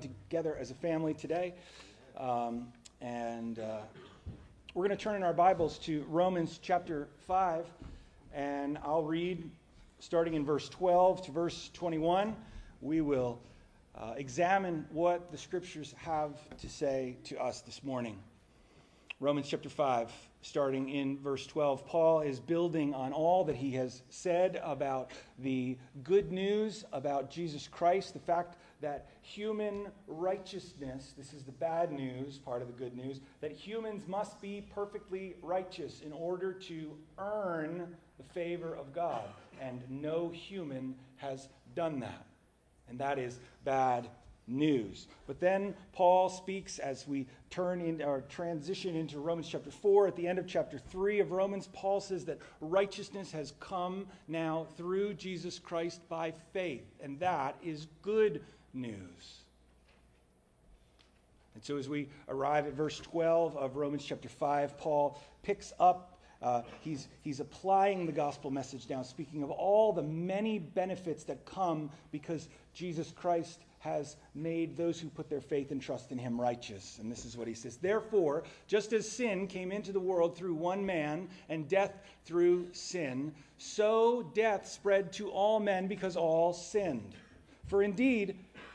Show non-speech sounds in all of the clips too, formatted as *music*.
together as a family today. Um, and uh, we're going to turn in our Bibles to Romans chapter 5, and I'll read starting in verse 12 to verse 21. We will uh, examine what the scriptures have to say to us this morning. Romans chapter 5, starting in verse 12. Paul is building on all that he has said about the good news about Jesus Christ, the fact that human righteousness, this is the bad news, part of the good news, that humans must be perfectly righteous in order to earn the favor of God. And no human has done that. And that is bad news. But then Paul speaks as we turn in our transition into Romans chapter 4. At the end of chapter 3 of Romans, Paul says that righteousness has come now through Jesus Christ by faith. And that is good news. And so, as we arrive at verse 12 of Romans chapter 5, Paul picks up. Uh, he's, he's applying the gospel message now, speaking of all the many benefits that come because Jesus Christ has made those who put their faith and trust in him righteous. And this is what he says Therefore, just as sin came into the world through one man, and death through sin, so death spread to all men because all sinned. For indeed,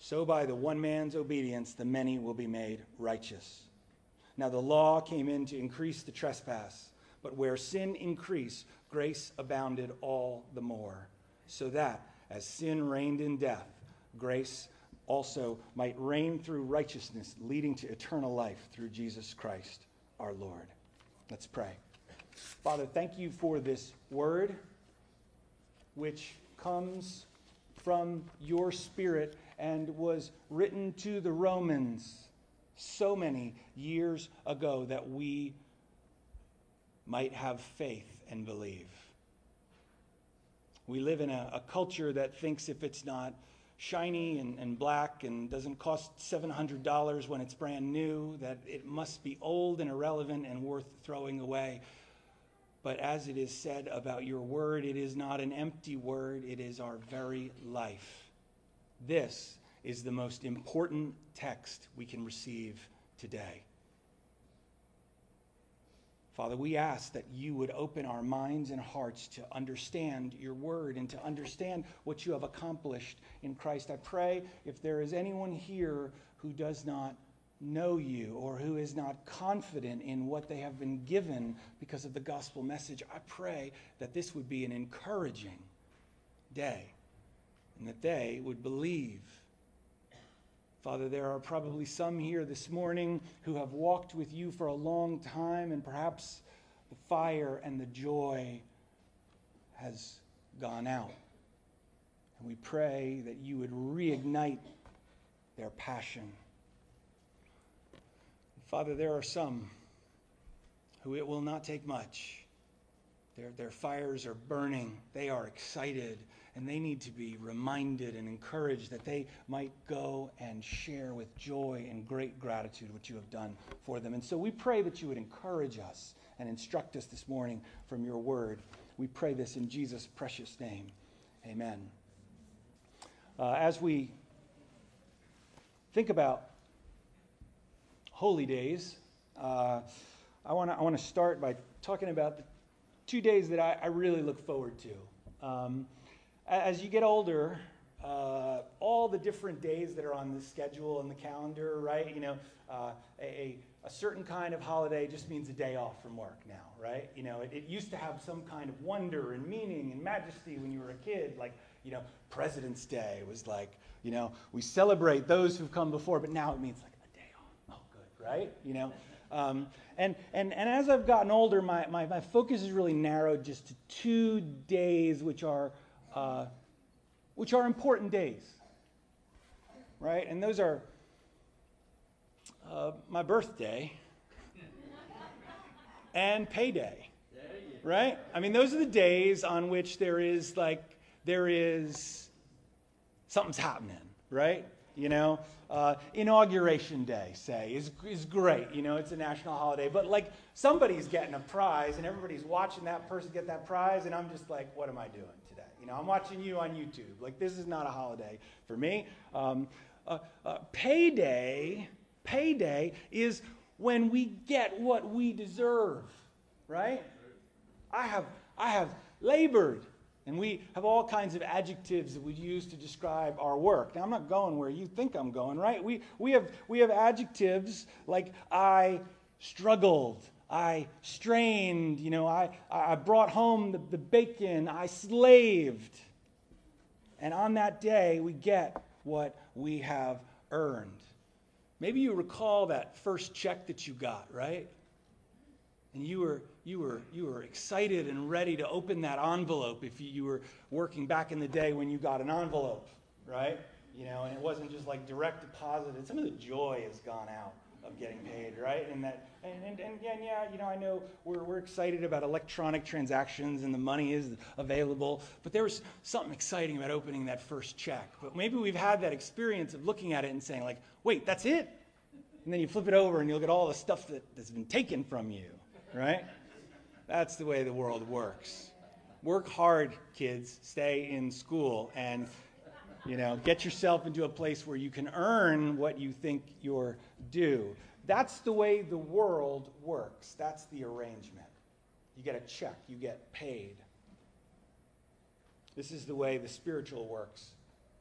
so by the one man's obedience the many will be made righteous. Now the law came in to increase the trespass, but where sin increased, grace abounded all the more, so that as sin reigned in death, grace also might reign through righteousness, leading to eternal life through Jesus Christ our Lord. Let's pray. Father, thank you for this word which comes from your Spirit and was written to the Romans so many years ago that we might have faith and believe. We live in a, a culture that thinks if it's not shiny and, and black and doesn't cost $700 when it's brand new, that it must be old and irrelevant and worth throwing away. But as it is said about your word, it is not an empty word, it is our very life. This is the most important text we can receive today. Father, we ask that you would open our minds and hearts to understand your word and to understand what you have accomplished in Christ. I pray if there is anyone here who does not know you or who is not confident in what they have been given because of the gospel message, I pray that this would be an encouraging day and that they would believe. Father, there are probably some here this morning who have walked with you for a long time, and perhaps the fire and the joy has gone out. And we pray that you would reignite their passion. Father, there are some who it will not take much. Their, their fires are burning, they are excited and they need to be reminded and encouraged that they might go and share with joy and great gratitude what you have done for them. And so we pray that you would encourage us and instruct us this morning from your word. We pray this in Jesus' precious name. Amen. Uh, as we think about holy days, uh, I want to I wanna start by talking about the two days that I, I really look forward to. Um, as you get older, uh, all the different days that are on the schedule and the calendar, right? You know, uh, a, a, certain kind of holiday just means a day off from work now, right? You know, it, it, used to have some kind of wonder and meaning and majesty when you were a kid, like, you know, President's Day was like, you know, we celebrate those who've come before, but now it means like a day off. Oh, good, right? You know, um, and, and, and as I've gotten older, my, my, my focus is really narrowed just to two days, which are, uh, which are important days, right? And those are uh, my birthday and payday, right? I mean, those are the days on which there is like, there is something's happening, right? You know, uh, inauguration day, say, is, is great. You know, it's a national holiday. But like somebody's getting a prize and everybody's watching that person get that prize. And I'm just like, what am I doing know, I'm watching you on YouTube. Like, this is not a holiday for me. Um, uh, uh, payday, payday is when we get what we deserve, right? I have, I have labored and we have all kinds of adjectives that we use to describe our work. Now, I'm not going where you think I'm going, right? We, we, have, we have adjectives like I struggled, I strained, you know, I, I brought home the, the bacon, I slaved. And on that day, we get what we have earned. Maybe you recall that first check that you got, right? And you were, you, were, you were excited and ready to open that envelope if you were working back in the day when you got an envelope, right? You know, and it wasn't just like direct deposit. Some of the joy has gone out of getting paid, right? And that, and, and, and yeah, yeah, you know, I know we're, we're excited about electronic transactions and the money is available, but there was something exciting about opening that first check. But maybe we've had that experience of looking at it and saying, like, wait, that's it? And then you flip it over and you look at all the stuff that, that's been taken from you right? That's the way the world works. Work hard, kids. Stay in school and you know, get yourself into a place where you can earn what you think you're due. That's the way the world works. That's the arrangement. You get a check, you get paid. This is the way the spiritual works.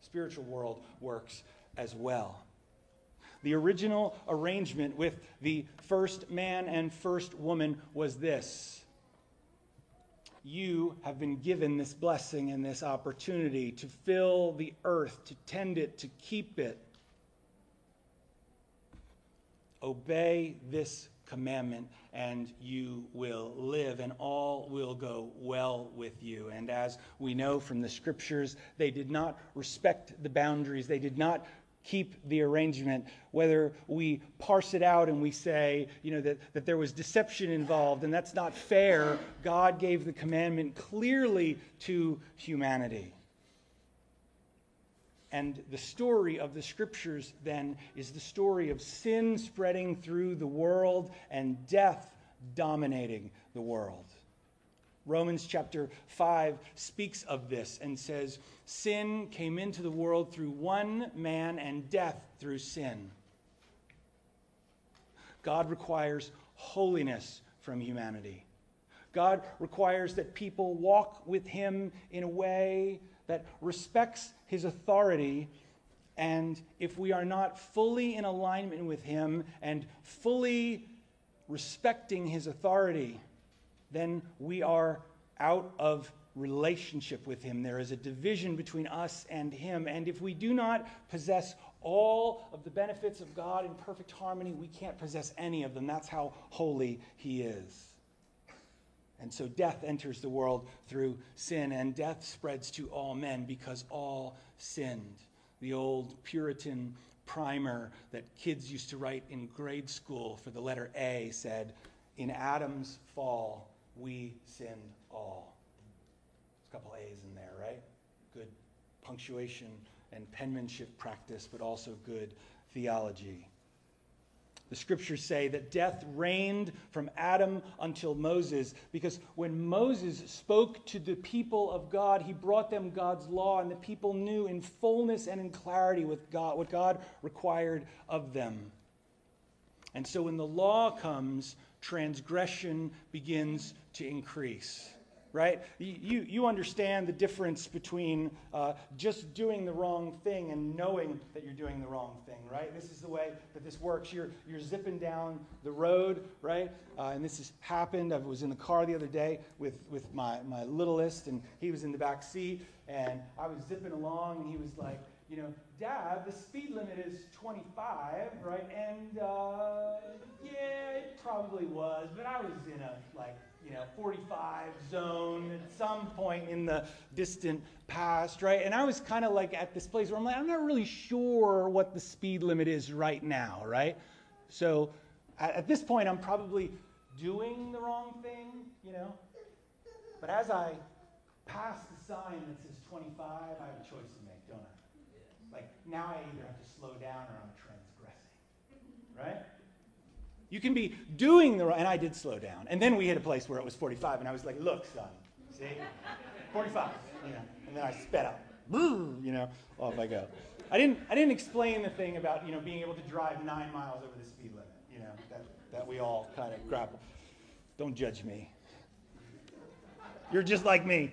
Spiritual world works as well. The original arrangement with the first man and first woman was this You have been given this blessing and this opportunity to fill the earth, to tend it, to keep it. Obey this commandment, and you will live, and all will go well with you. And as we know from the scriptures, they did not respect the boundaries, they did not keep the arrangement, whether we parse it out and we say, you know, that, that there was deception involved and that's not fair, God gave the commandment clearly to humanity. And the story of the scriptures then is the story of sin spreading through the world and death dominating the world. Romans chapter 5 speaks of this and says, Sin came into the world through one man, and death through sin. God requires holiness from humanity. God requires that people walk with Him in a way that respects His authority. And if we are not fully in alignment with Him and fully respecting His authority, then we are out of relationship with Him. There is a division between us and Him. And if we do not possess all of the benefits of God in perfect harmony, we can't possess any of them. That's how holy He is. And so death enters the world through sin, and death spreads to all men because all sinned. The old Puritan primer that kids used to write in grade school for the letter A said, In Adam's fall, we sinned all. There's a couple A's in there, right? Good punctuation and penmanship practice, but also good theology. The scriptures say that death reigned from Adam until Moses, because when Moses spoke to the people of God, he brought them God's law, and the people knew in fullness and in clarity with God, what God required of them. And so when the law comes, transgression begins to increase right? You, you understand the difference between uh, just doing the wrong thing and knowing that you're doing the wrong thing, right? This is the way that this works. You're, you're zipping down the road, right? Uh, and this has happened. I was in the car the other day with, with my, my littlest, and he was in the back seat, and I was zipping along, and he was like, you know, Dad, the speed limit is 25, right? And uh, yeah, it probably was, but I was in a like you know 45 zone at some point in the distant past, right? And I was kind of like at this place where I'm like, I'm not really sure what the speed limit is right now, right? So at, at this point, I'm probably doing the wrong thing, you know. But as I pass the sign that says 25, I have a choice to make, now I either have to slow down or I'm transgressing, right? You can be doing the right, and I did slow down. And then we hit a place where it was 45, and I was like, look, son, see? 45, you know. And then I sped up, you know, off I go. I didn't, I didn't explain the thing about, you know, being able to drive nine miles over the speed limit, you know, that, that we all kind of grapple. Don't judge me. You're just like me.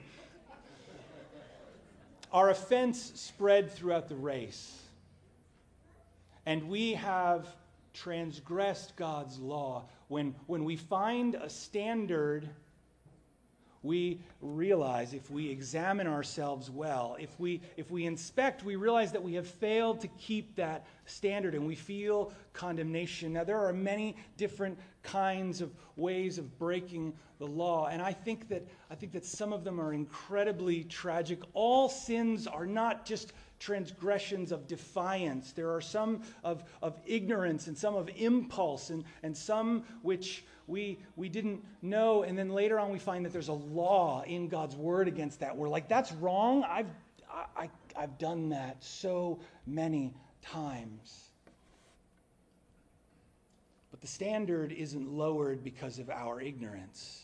Our offense spread throughout the race. And we have transgressed God's law, when, when we find a standard, we realize if we examine ourselves well, if we, if we inspect, we realize that we have failed to keep that standard and we feel condemnation. Now, there are many different kinds of ways of breaking the law, and I think that, I think that some of them are incredibly tragic. All sins are not just transgressions of defiance. There are some of, of ignorance and some of impulse and, and some which we, we didn't know. And then later on, we find that there's a law in God's word against that. We're like, that's wrong. I've, I, I've done that so many times. But the standard isn't lowered because of our ignorance.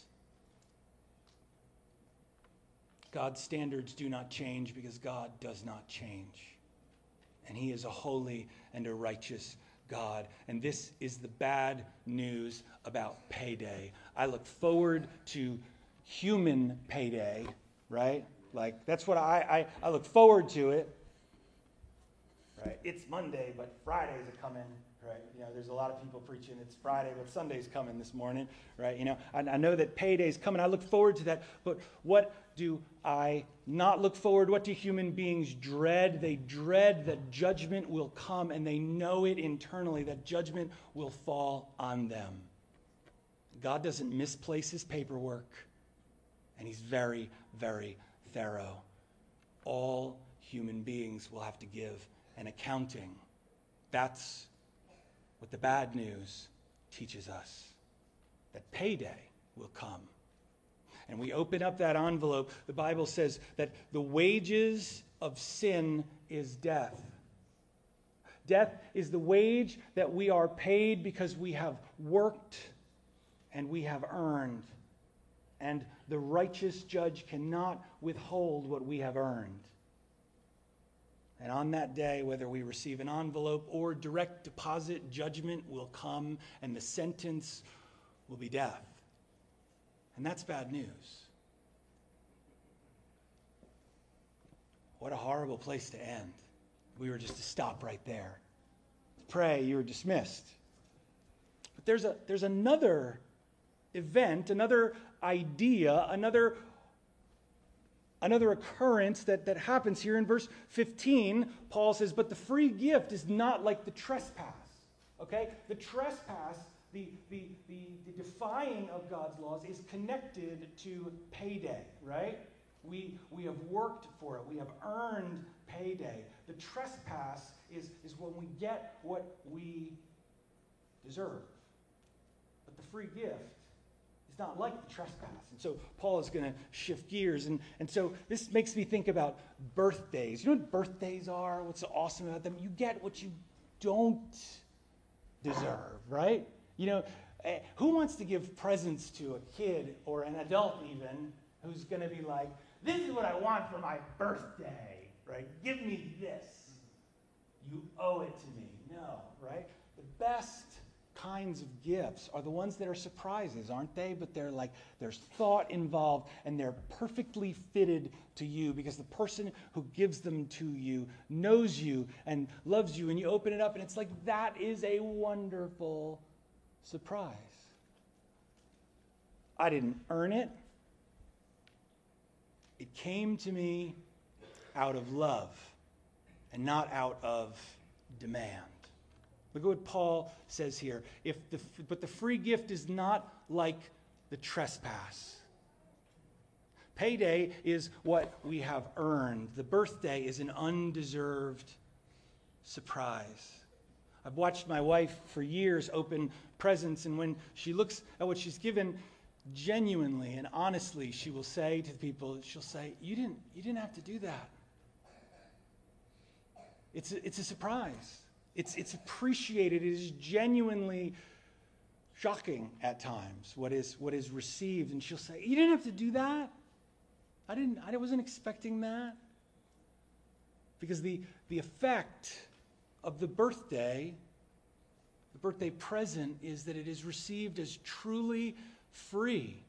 God's standards do not change because God does not change. And He is a holy and a righteous God. And this is the bad news about payday. I look forward to human payday, right? Like, that's what I, I, I look forward to it. Right? It's Monday, but Fridays are coming right? You know, there's a lot of people preaching it's Friday, but Sunday's coming this morning, right? You know, I, I know that payday's coming. I look forward to that. But what do I not look forward? What do human beings dread? They dread that judgment will come, and they know it internally that judgment will fall on them. God doesn't misplace his paperwork, and he's very, very thorough. All human beings will have to give an accounting. That's what the bad news teaches us that payday will come. And we open up that envelope, the Bible says that the wages of sin is death. Death is the wage that we are paid because we have worked and we have earned. And the righteous judge cannot withhold what we have earned. And on that day, whether we receive an envelope or direct deposit, judgment will come and the sentence will be death. And that's bad news. What a horrible place to end. We were just to stop right there. Pray, you are dismissed. But there's, a, there's another event, another idea, another another occurrence that, that happens here in verse 15. Paul says, But the free gift is not like the trespass. Okay? The trespass, the, the, the, the defying of God's laws, is connected to payday, right? We, we have worked for it, we have earned payday. The trespass is, is when we get what we deserve. But the free gift it's not like the trespass. And so Paul is going to shift gears. And, and so this makes me think about birthdays. You know what birthdays are? What's so awesome about them? You get what you don't deserve, right? You know, eh, who wants to give presents to a kid or an adult even who's going to be like, this is what I want for my birthday, right? Give me this. You owe it to me. No, right? The best kinds of gifts are the ones that are surprises, aren't they? But they're like, there's thought involved and they're perfectly fitted to you because the person who gives them to you knows you and loves you. And you open it up and it's like, that is a wonderful surprise. I didn't earn it, it came to me out of love and not out of demand. Look at what Paul says here. If the, but the free gift is not like the trespass. Payday is what we have earned. The birthday is an undeserved surprise. I've watched my wife for years open presents, and when she looks at what she's given, genuinely and honestly, she will say to the people, she'll say, You didn't, you didn't have to do that. It's a, it's a surprise. It's, it's appreciated. It is genuinely shocking at times what is, what is received. And she'll say, You didn't have to do that. I, didn't, I wasn't expecting that. Because the, the effect of the birthday, the birthday present, is that it is received as truly free.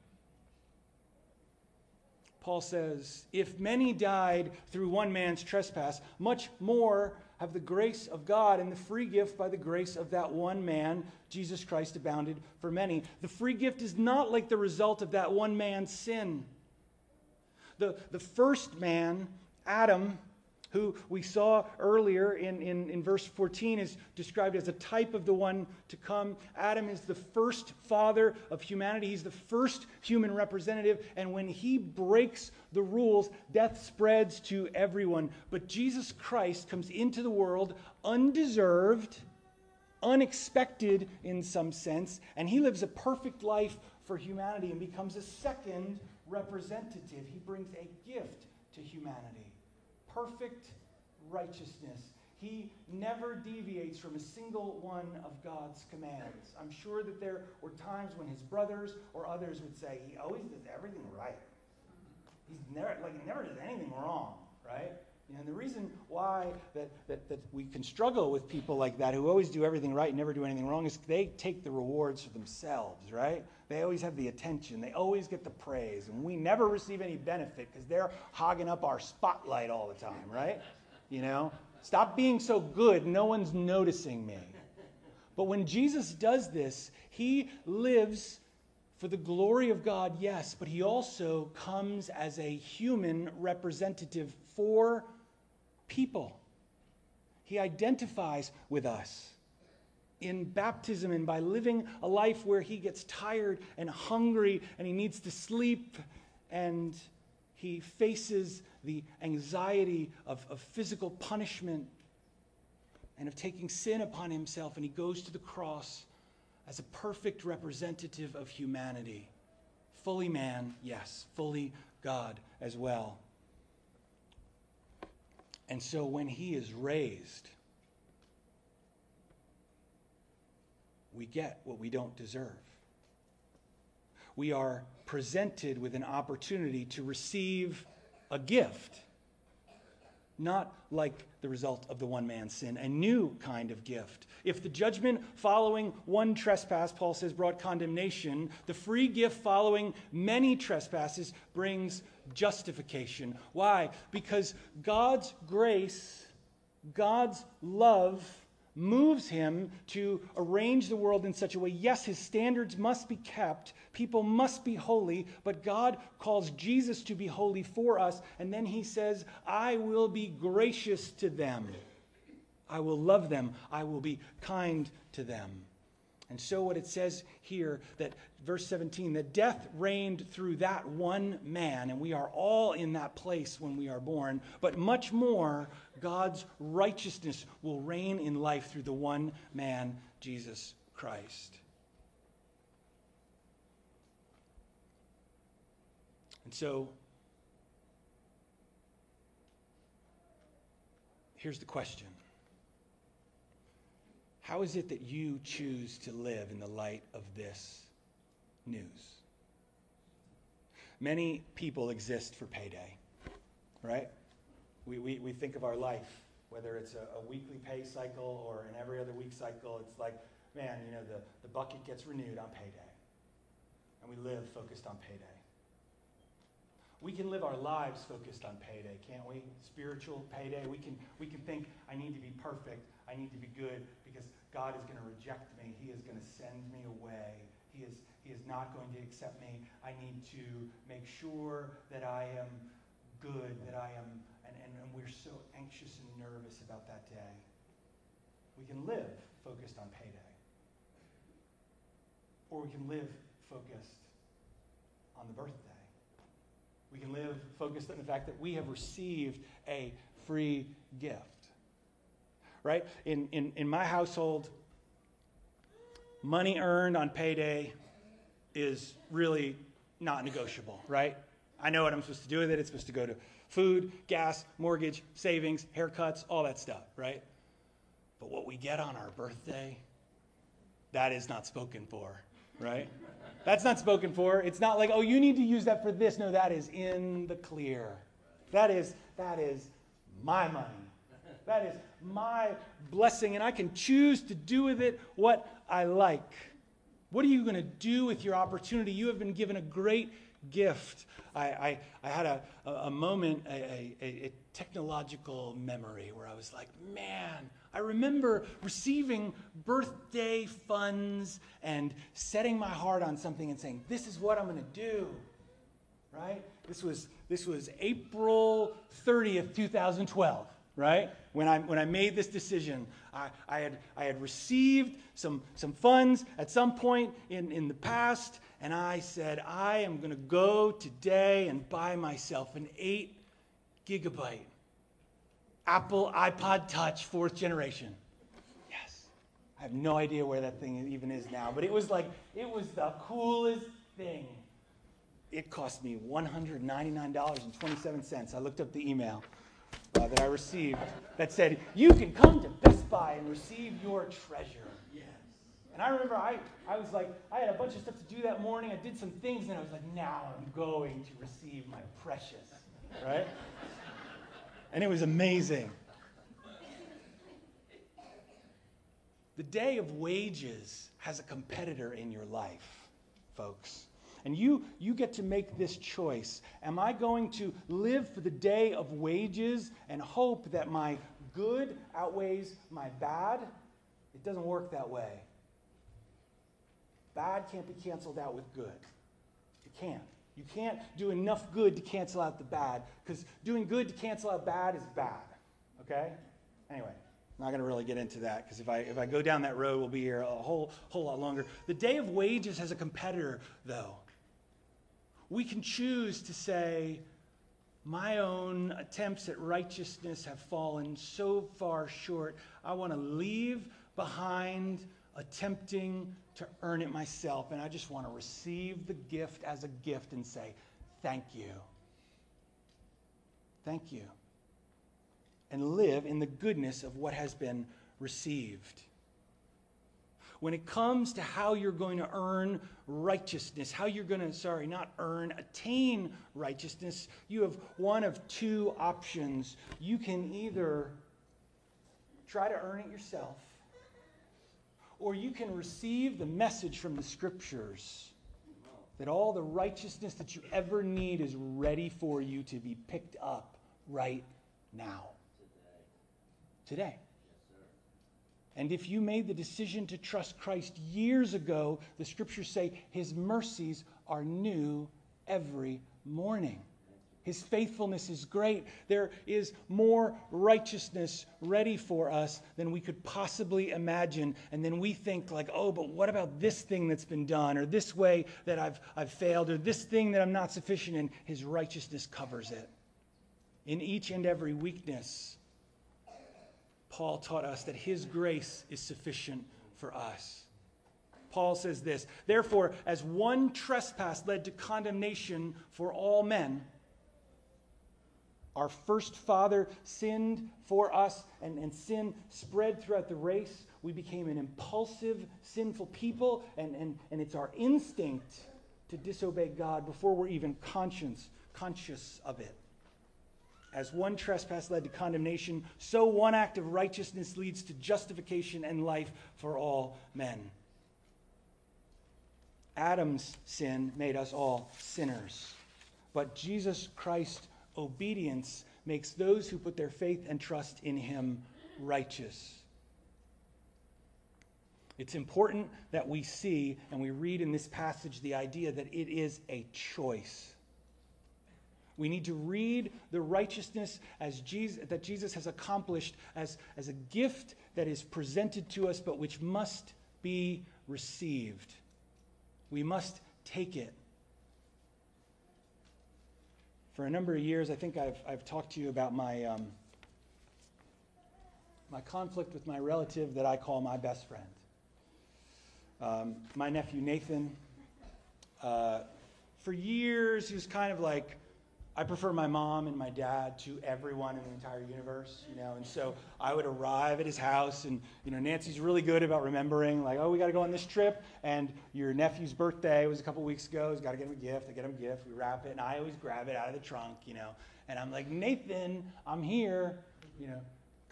Paul says, If many died through one man's trespass, much more have the grace of God and the free gift by the grace of that one man, Jesus Christ, abounded for many. The free gift is not like the result of that one man's sin. The, the first man, Adam, who we saw earlier in, in, in verse 14 is described as a type of the one to come. Adam is the first father of humanity, he's the first human representative. And when he breaks the rules, death spreads to everyone. But Jesus Christ comes into the world undeserved, unexpected in some sense, and he lives a perfect life for humanity and becomes a second representative. He brings a gift to humanity perfect righteousness. He never deviates from a single one of God's commands. I'm sure that there were times when his brothers or others would say, he always does everything right. He's never, like, he never does anything wrong, right? And the reason why that, that, that we can struggle with people like that who always do everything right and never do anything wrong is they take the rewards for themselves, right? They always have the attention. They always get the praise. And we never receive any benefit because they're hogging up our spotlight all the time, right? You know? Stop being so good. No one's noticing me. But when Jesus does this, he lives for the glory of God, yes, but he also comes as a human representative for people. He identifies with us in baptism and by living a life where he gets tired and hungry and he needs to sleep and he faces the anxiety of, of physical punishment and of taking sin upon himself, and he goes to the cross as a perfect representative of humanity. Fully man, yes, fully God as well. And so when he is raised, we get what we don't deserve. We are presented with an opportunity to receive a gift, not like the result of the one man's sin, a new kind of gift. If the judgment following one trespass, Paul says, brought condemnation, the free gift following many trespasses brings justification. Why? Because God's grace, God's love, moves him to arrange the world in such a way. Yes, his standards must be kept, people must be holy, but God calls Jesus to be holy for us. And then he says, I will be gracious to them, I will love them, I will be kind to them. And so, what it says here that verse 17 that death reigned through that one man, and we are all in that place when we are born, but much more, God's righteousness will reign in life through the one man, Jesus Christ. And so, here's the question How is it that you choose to live in the light of this news? Many people exist for payday, right? We, we, we think of our life, whether it's a, a weekly pay cycle or an every other week cycle, it's like, man, you know, the, the bucket gets renewed on payday. And we live focused on payday. We can live our lives focused on payday, can't we? Spiritual payday. We can, we can think, I need to be perfect. I need to be good because God is going to reject me. He is going to send me away. He is, is not going to accept me. I need to make sure that I am good, that I am, and, and, and we're so anxious and nervous about that day. We can live focused on payday. Or we can live focused on the birthday. We can live focused on the fact that we have received a free gift. Right? In, in, in my household, money earned on payday is really not negotiable, right? I know what I'm supposed to do with it. It's supposed to go to food, gas, mortgage, savings, haircuts, all that stuff, right? But what we get on our birthday, that is not spoken for, right? That's not spoken for. It's not like, oh, you need to use that for this. No, that is in the clear. That is, that is my money. That is my blessing, and I can choose to do with it what I like. What are you going to do with your opportunity? You have been given a great gift. I, I, I had a, a, moment, a, a, a technological memory where I was like, man, I remember receiving birthday funds and setting my heart on something and saying, this is what I'm going to do. Right? This was, this was April 30th, 2012, right? When I, when I made this decision, I, I, had, I had received some, some funds at some point in, in the past, and I said, I am going to go today and buy myself an 8 gigabyte Apple iPod Touch fourth generation. Yes. I have no idea where that thing even is now, but it was like, it was the coolest thing. It cost me $199.27. I looked up the email uh, that I received that said, You can come to Best Buy and receive your treasure. Yes. And I remember I, I was like, I had a bunch of stuff to do that morning. I did some things, and I was like, Now I'm going to receive my precious. Right? and it was amazing. The day of wages has a competitor in your life, folks. And you, you get to make this choice. Am I going to live for the day of wages and hope that my good outweighs my bad? It doesn't work that way. Bad can't be canceled out with good. It can't. You can't do enough good to cancel out the bad, because doing good to cancel out bad is bad. Okay? Anyway, I'm not going to really get into that, because if I, if I go down that road, we'll be here a whole, whole lot longer. The day of wages has a competitor, though. We can choose to say, my own attempts at righteousness have fallen so far short. I want to leave behind attempting to earn it myself, and I just want to receive the gift as a gift and say, Thank you. Thank you. And live in the goodness of what has been received. When it comes to how you're going to earn righteousness, how you're going to, sorry, not earn, attain righteousness, you have one of two options. You can either try to earn it yourself or you can receive the message from the scriptures that all the righteousness that you ever need is ready for you to be picked up right now. Today. Today. And if you made the decision to trust Christ years ago, the scriptures say his mercies are new every morning. His faithfulness is great. There is more righteousness ready for us than we could possibly imagine. And then we think, like, oh, but what about this thing that's been done, or this way that I've, I've failed, or this thing that I'm not sufficient in? His righteousness covers it. In each and every weakness, Paul taught us that his grace is sufficient for us. Paul says this Therefore, as one trespass led to condemnation for all men, Our first father sinned for us, and, and sin spread throughout the race. We became an impulsive, sinful people, and, and, and it's our instinct to disobey God before we're even conscious, conscious of it. As one trespass led to condemnation, so one act of righteousness leads to justification and life for all men. Adam's sin made us all sinners. But Jesus Christ's obedience makes those who put their faith and trust in him righteous. It's important that we see and we read in this passage the idea that it is a choice. We need to read the righteousness as Jesus, that Jesus has accomplished as, as a gift that is presented to us, but which must be received. We must take it. For a number of years, I think I've, I've talked to you about my, um, my conflict with my relative that I call my best friend. Um, my nephew Nathan, uh, for years, he was kind of like I prefer my mom and my dad to everyone in the entire universe, you know. And so I would arrive at his house, and you know, Nancy's really good about remembering, like, oh, we got to go on this trip, and your nephew's birthday was a couple weeks ago. He's got to get him a gift. I get him a gift. We wrap it, and I always grab it out of the trunk, you know. And I'm like, Nathan, I'm here, you know.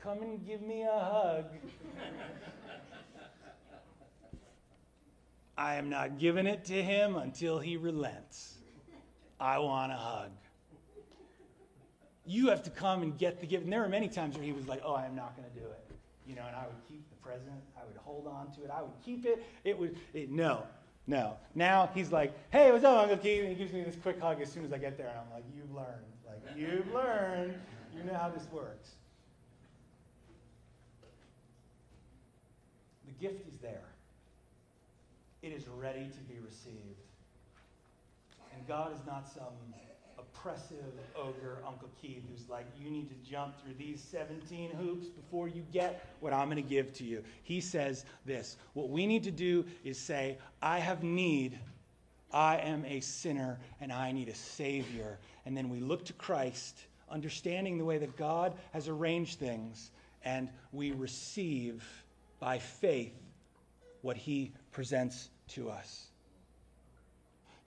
Come and give me a hug. *laughs* I am not giving it to him until he relents. I want a hug you have to come and get the gift. And there were many times where he was like, oh, I am not going to do it. You know, and I would keep the present. I would hold on to it. I would keep it. It would, it, no, no. Now he's like, hey, what's up, Uncle Keith? And he gives me this quick hug as soon as I get there. And I'm like, you've learned. Like, you've learned. You know how this works. The gift is there. It is ready to be received. And God is not some oppressive ogre, Uncle Keith, who's like, you need to jump through these 17 hoops before you get what I'm going to give to you. He says this What we need to do is say, I have need. I am a sinner and I need a Savior. And then we look to Christ, understanding the way that God has arranged things, and we receive by faith what He presents to us.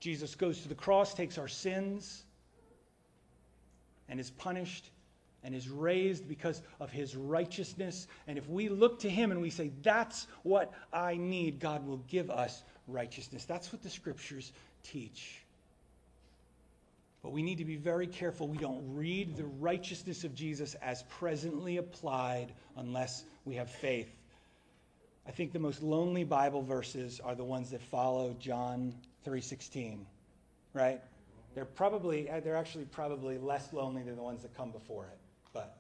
Jesus goes to the cross, takes our sins, and is punished and is raised because of his righteousness. And if we look to him and we say, That's what I need, God will give us righteousness. That's what the scriptures teach. But we need to be very careful we don't read the righteousness of Jesus as presently applied unless we have faith. I think the most lonely Bible verses are the ones that follow John 3:16, right? They're probably, uh, they're actually probably less lonely than the ones that come before it. But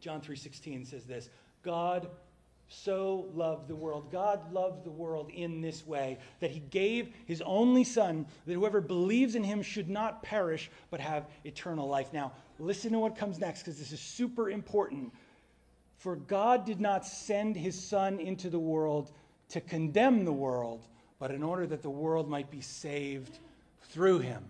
John 3.16 says this, God so loved the world. God loved the world in this way that he gave his only son that whoever believes in him should not perish but have eternal life. Now, listen to what comes next because this is super important. For God did not send his son into the world to condemn the world, but in order that the world might be saved through him.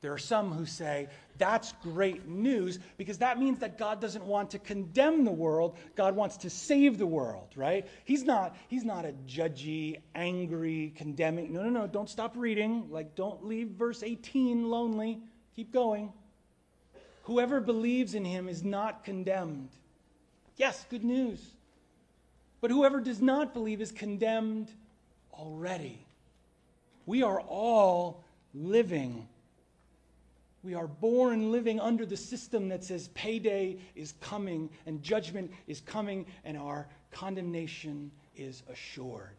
There are some who say that's great news because that means that God doesn't want to condemn the world. God wants to save the world, right? He's not, he's not a judgy, angry, condemning. No, no, no. Don't stop reading. Like, don't leave verse 18 lonely. Keep going. Whoever believes in him is not condemned. Yes, good news. But whoever does not believe is condemned already. We are all living we are born living under the system that says payday is coming and judgment is coming and our condemnation is assured.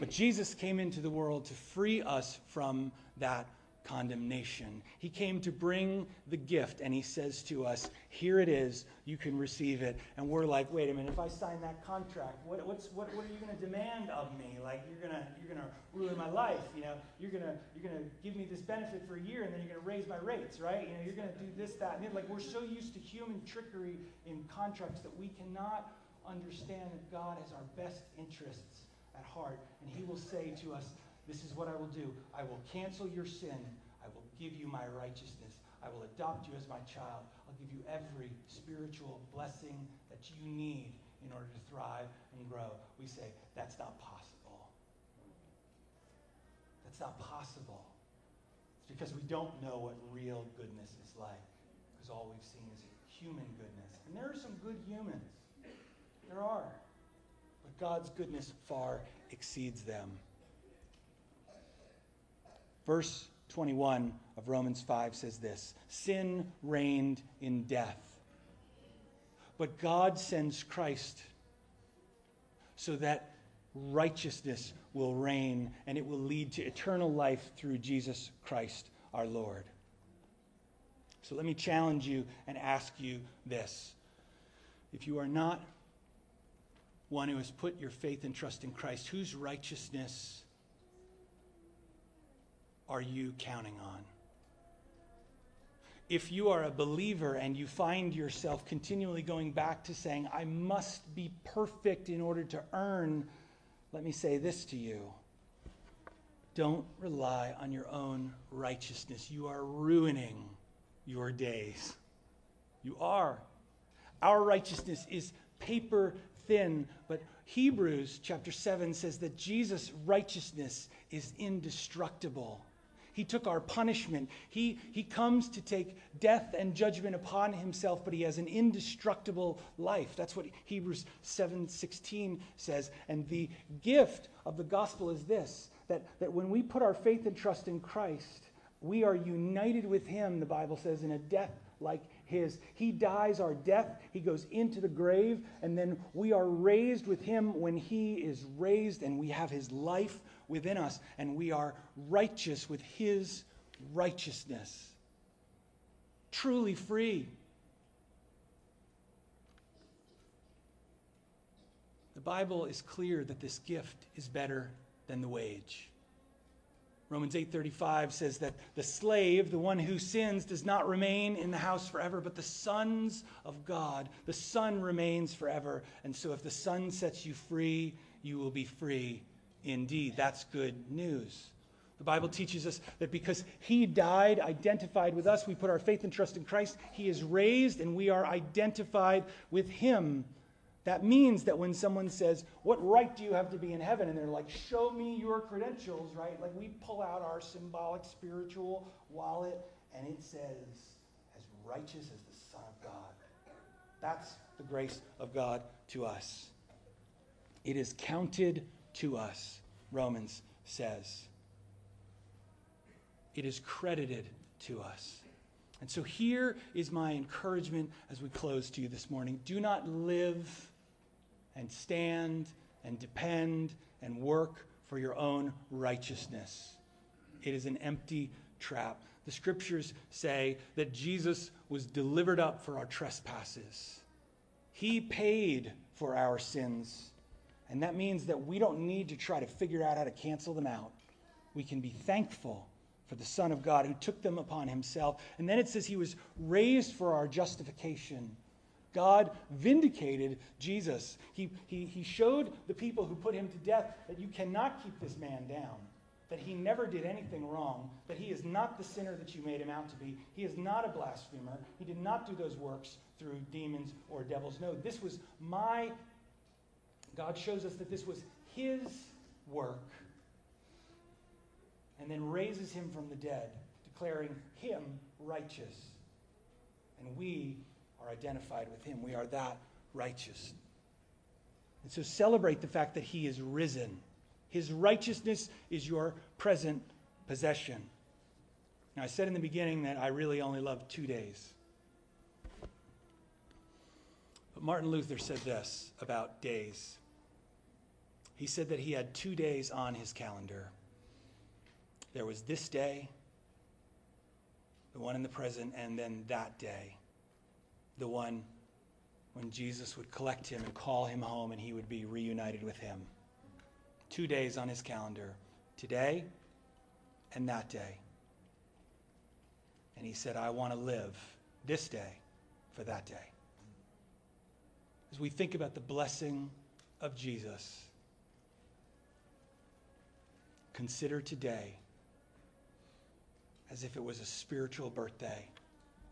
But Jesus came into the world to free us from that condemnation. He came to bring the gift, and he says to us, Here it is, you can receive it. And we're like, Wait a minute, if I sign that contract, what, what's, what, what are you going to demand of me? Like, you're going you're gonna ruin my life. You know, you're going you're gonna give me this benefit for a year, and then you're going to raise my rates, right? You know, you're going to do this, that, and. Like, we're so used to human trickery in contracts that we cannot understand that God has our best interests at heart. And he will say to us, this is what I will do. I will cancel your sin. I will give you my righteousness. I will adopt you as my child. I'll give you every spiritual blessing that you need in order to thrive and grow. We say, that's not possible. That's not possible. It's because we don't know what real goodness is like, because all we've seen is human goodness. And there are some good humans. There are. But God's goodness far exceeds them. Verse 21 of Romans 5 says this Sin reigned in death, but God sends Christ so that righteousness will reign and it will lead to eternal life through Jesus Christ our Lord. So let me challenge you and ask you this. If you are not one who has put your faith and trust in Christ, whose righteousness are you counting on? If you are a believer and you find yourself continually going back to saying, I must be perfect in order to earn, let me say this to you. Don't rely on your own righteousness. You are ruining your days. You are. Our righteousness is paper thin, but Hebrews chapter 7 says that Jesus' righteousness is indestructible. He took our punishment. He, he comes to take death and judgment upon himself, but he has an indestructible life. That's what Hebrews 7:16 says. And the gift of the gospel is this that, that when we put our faith and trust in Christ, we are united with him, the Bible says, in a death like his. He dies our death, he goes into the grave, and then we are raised with him when he is raised, and we have his life within us, and we are righteous with his righteousness. Truly free. The Bible is clear that this gift is better than the wage. Romans 8:35 says that the slave, the one who sins, does not remain in the house forever, but the sons of God, the son remains forever. And so if the son sets you free, you will be free indeed. That's good news. The Bible teaches us that because he died, identified with us, we put our faith and trust in Christ, he is raised and we are identified with him. That means that when someone says, What right do you have to be in heaven? And they're like, Show me your credentials, right? Like we pull out our symbolic spiritual wallet and it says, As righteous as the Son of God. That's the grace of God to us. It is counted to us, Romans says. It is credited to us. And so here is my encouragement as we close to you this morning. Do not live and stand and depend and work for your own righteousness. It is an empty trap. The scriptures say that Jesus was delivered up for our trespasses. He paid for our sins. And that means that we don't need to try to figure out how to cancel them out. We can be thankful for the Son of God who took them upon himself. And then it says he was raised for our justification. God vindicated Jesus. He, he, he showed the people who put him to death that you cannot keep this man down, that he never did anything wrong, that he is not the sinner that you made him out to be. He is not a blasphemer. He did not do those works through demons or devils. No, this was my. God shows us that this was his work and then raises him from the dead, declaring him righteous. And we are identified with him. We are that righteous. And so celebrate the fact that he is risen. His righteousness is your present possession. Now, I said in the beginning that I really only love two days. But Martin Luther said this about days. He said that he had two days on his calendar. There was this day, the one in the present, and then that day the one when Jesus would collect him and call him home and he would be reunited with him. Two days on his calendar today and that day. And he said, I want to live this day for that day. As we think about the blessing of Jesus, consider today as if it was a spiritual birthday.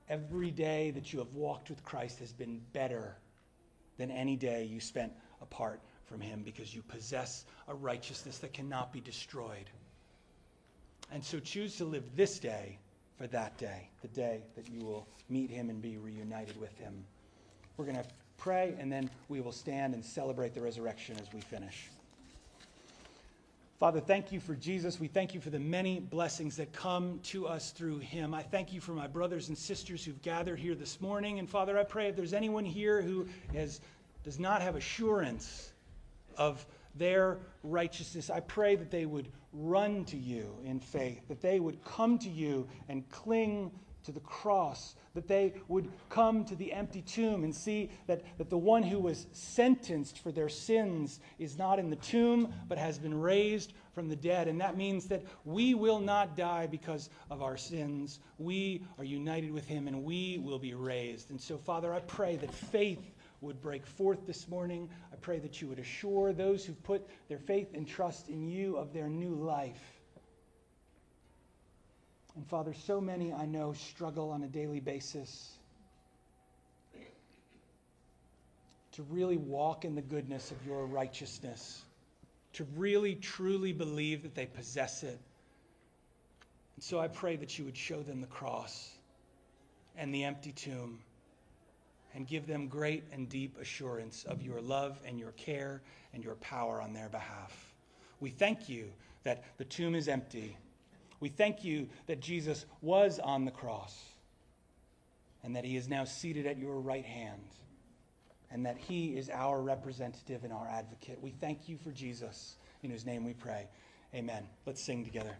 Every day that you have walked with Christ has been better than any day you spent apart from Him because you possess a righteousness that cannot be destroyed. And so choose to live this day for that day, the day that you will meet Him and be reunited with Him. We're going to pray, and then we will stand and celebrate the resurrection as we finish. Father, thank you for Jesus. We thank you for the many blessings that come to us through him. I thank you for my brothers and sisters who've gathered here this morning. And Father, I pray if there's anyone here who has, does not have assurance of their righteousness, I pray that they would run to you in faith, that they would come to you and cling to the cross, that they would come to the empty tomb and see that, that the one who was sentenced for their sins is not in the tomb, but has been raised from the dead. And that means that we will not die because of our sins. We are united with him and we will be raised. And so, Father, I pray that faith would break forth this morning. I pray that you would assure those who've put their faith and trust in you of their new life. And Father, so many I know struggle on a daily basis to really walk in the goodness of your righteousness, to really truly believe that they possess it. And so I pray that you would show them the cross and the empty tomb and give them great and deep assurance of your love and your care and your power on their behalf. We thank you that the tomb is empty. We thank you that Jesus was on the cross and that he is now seated at your right hand and that he is our representative and our advocate. We thank you for Jesus, in whose name we pray. Amen. Let's sing together.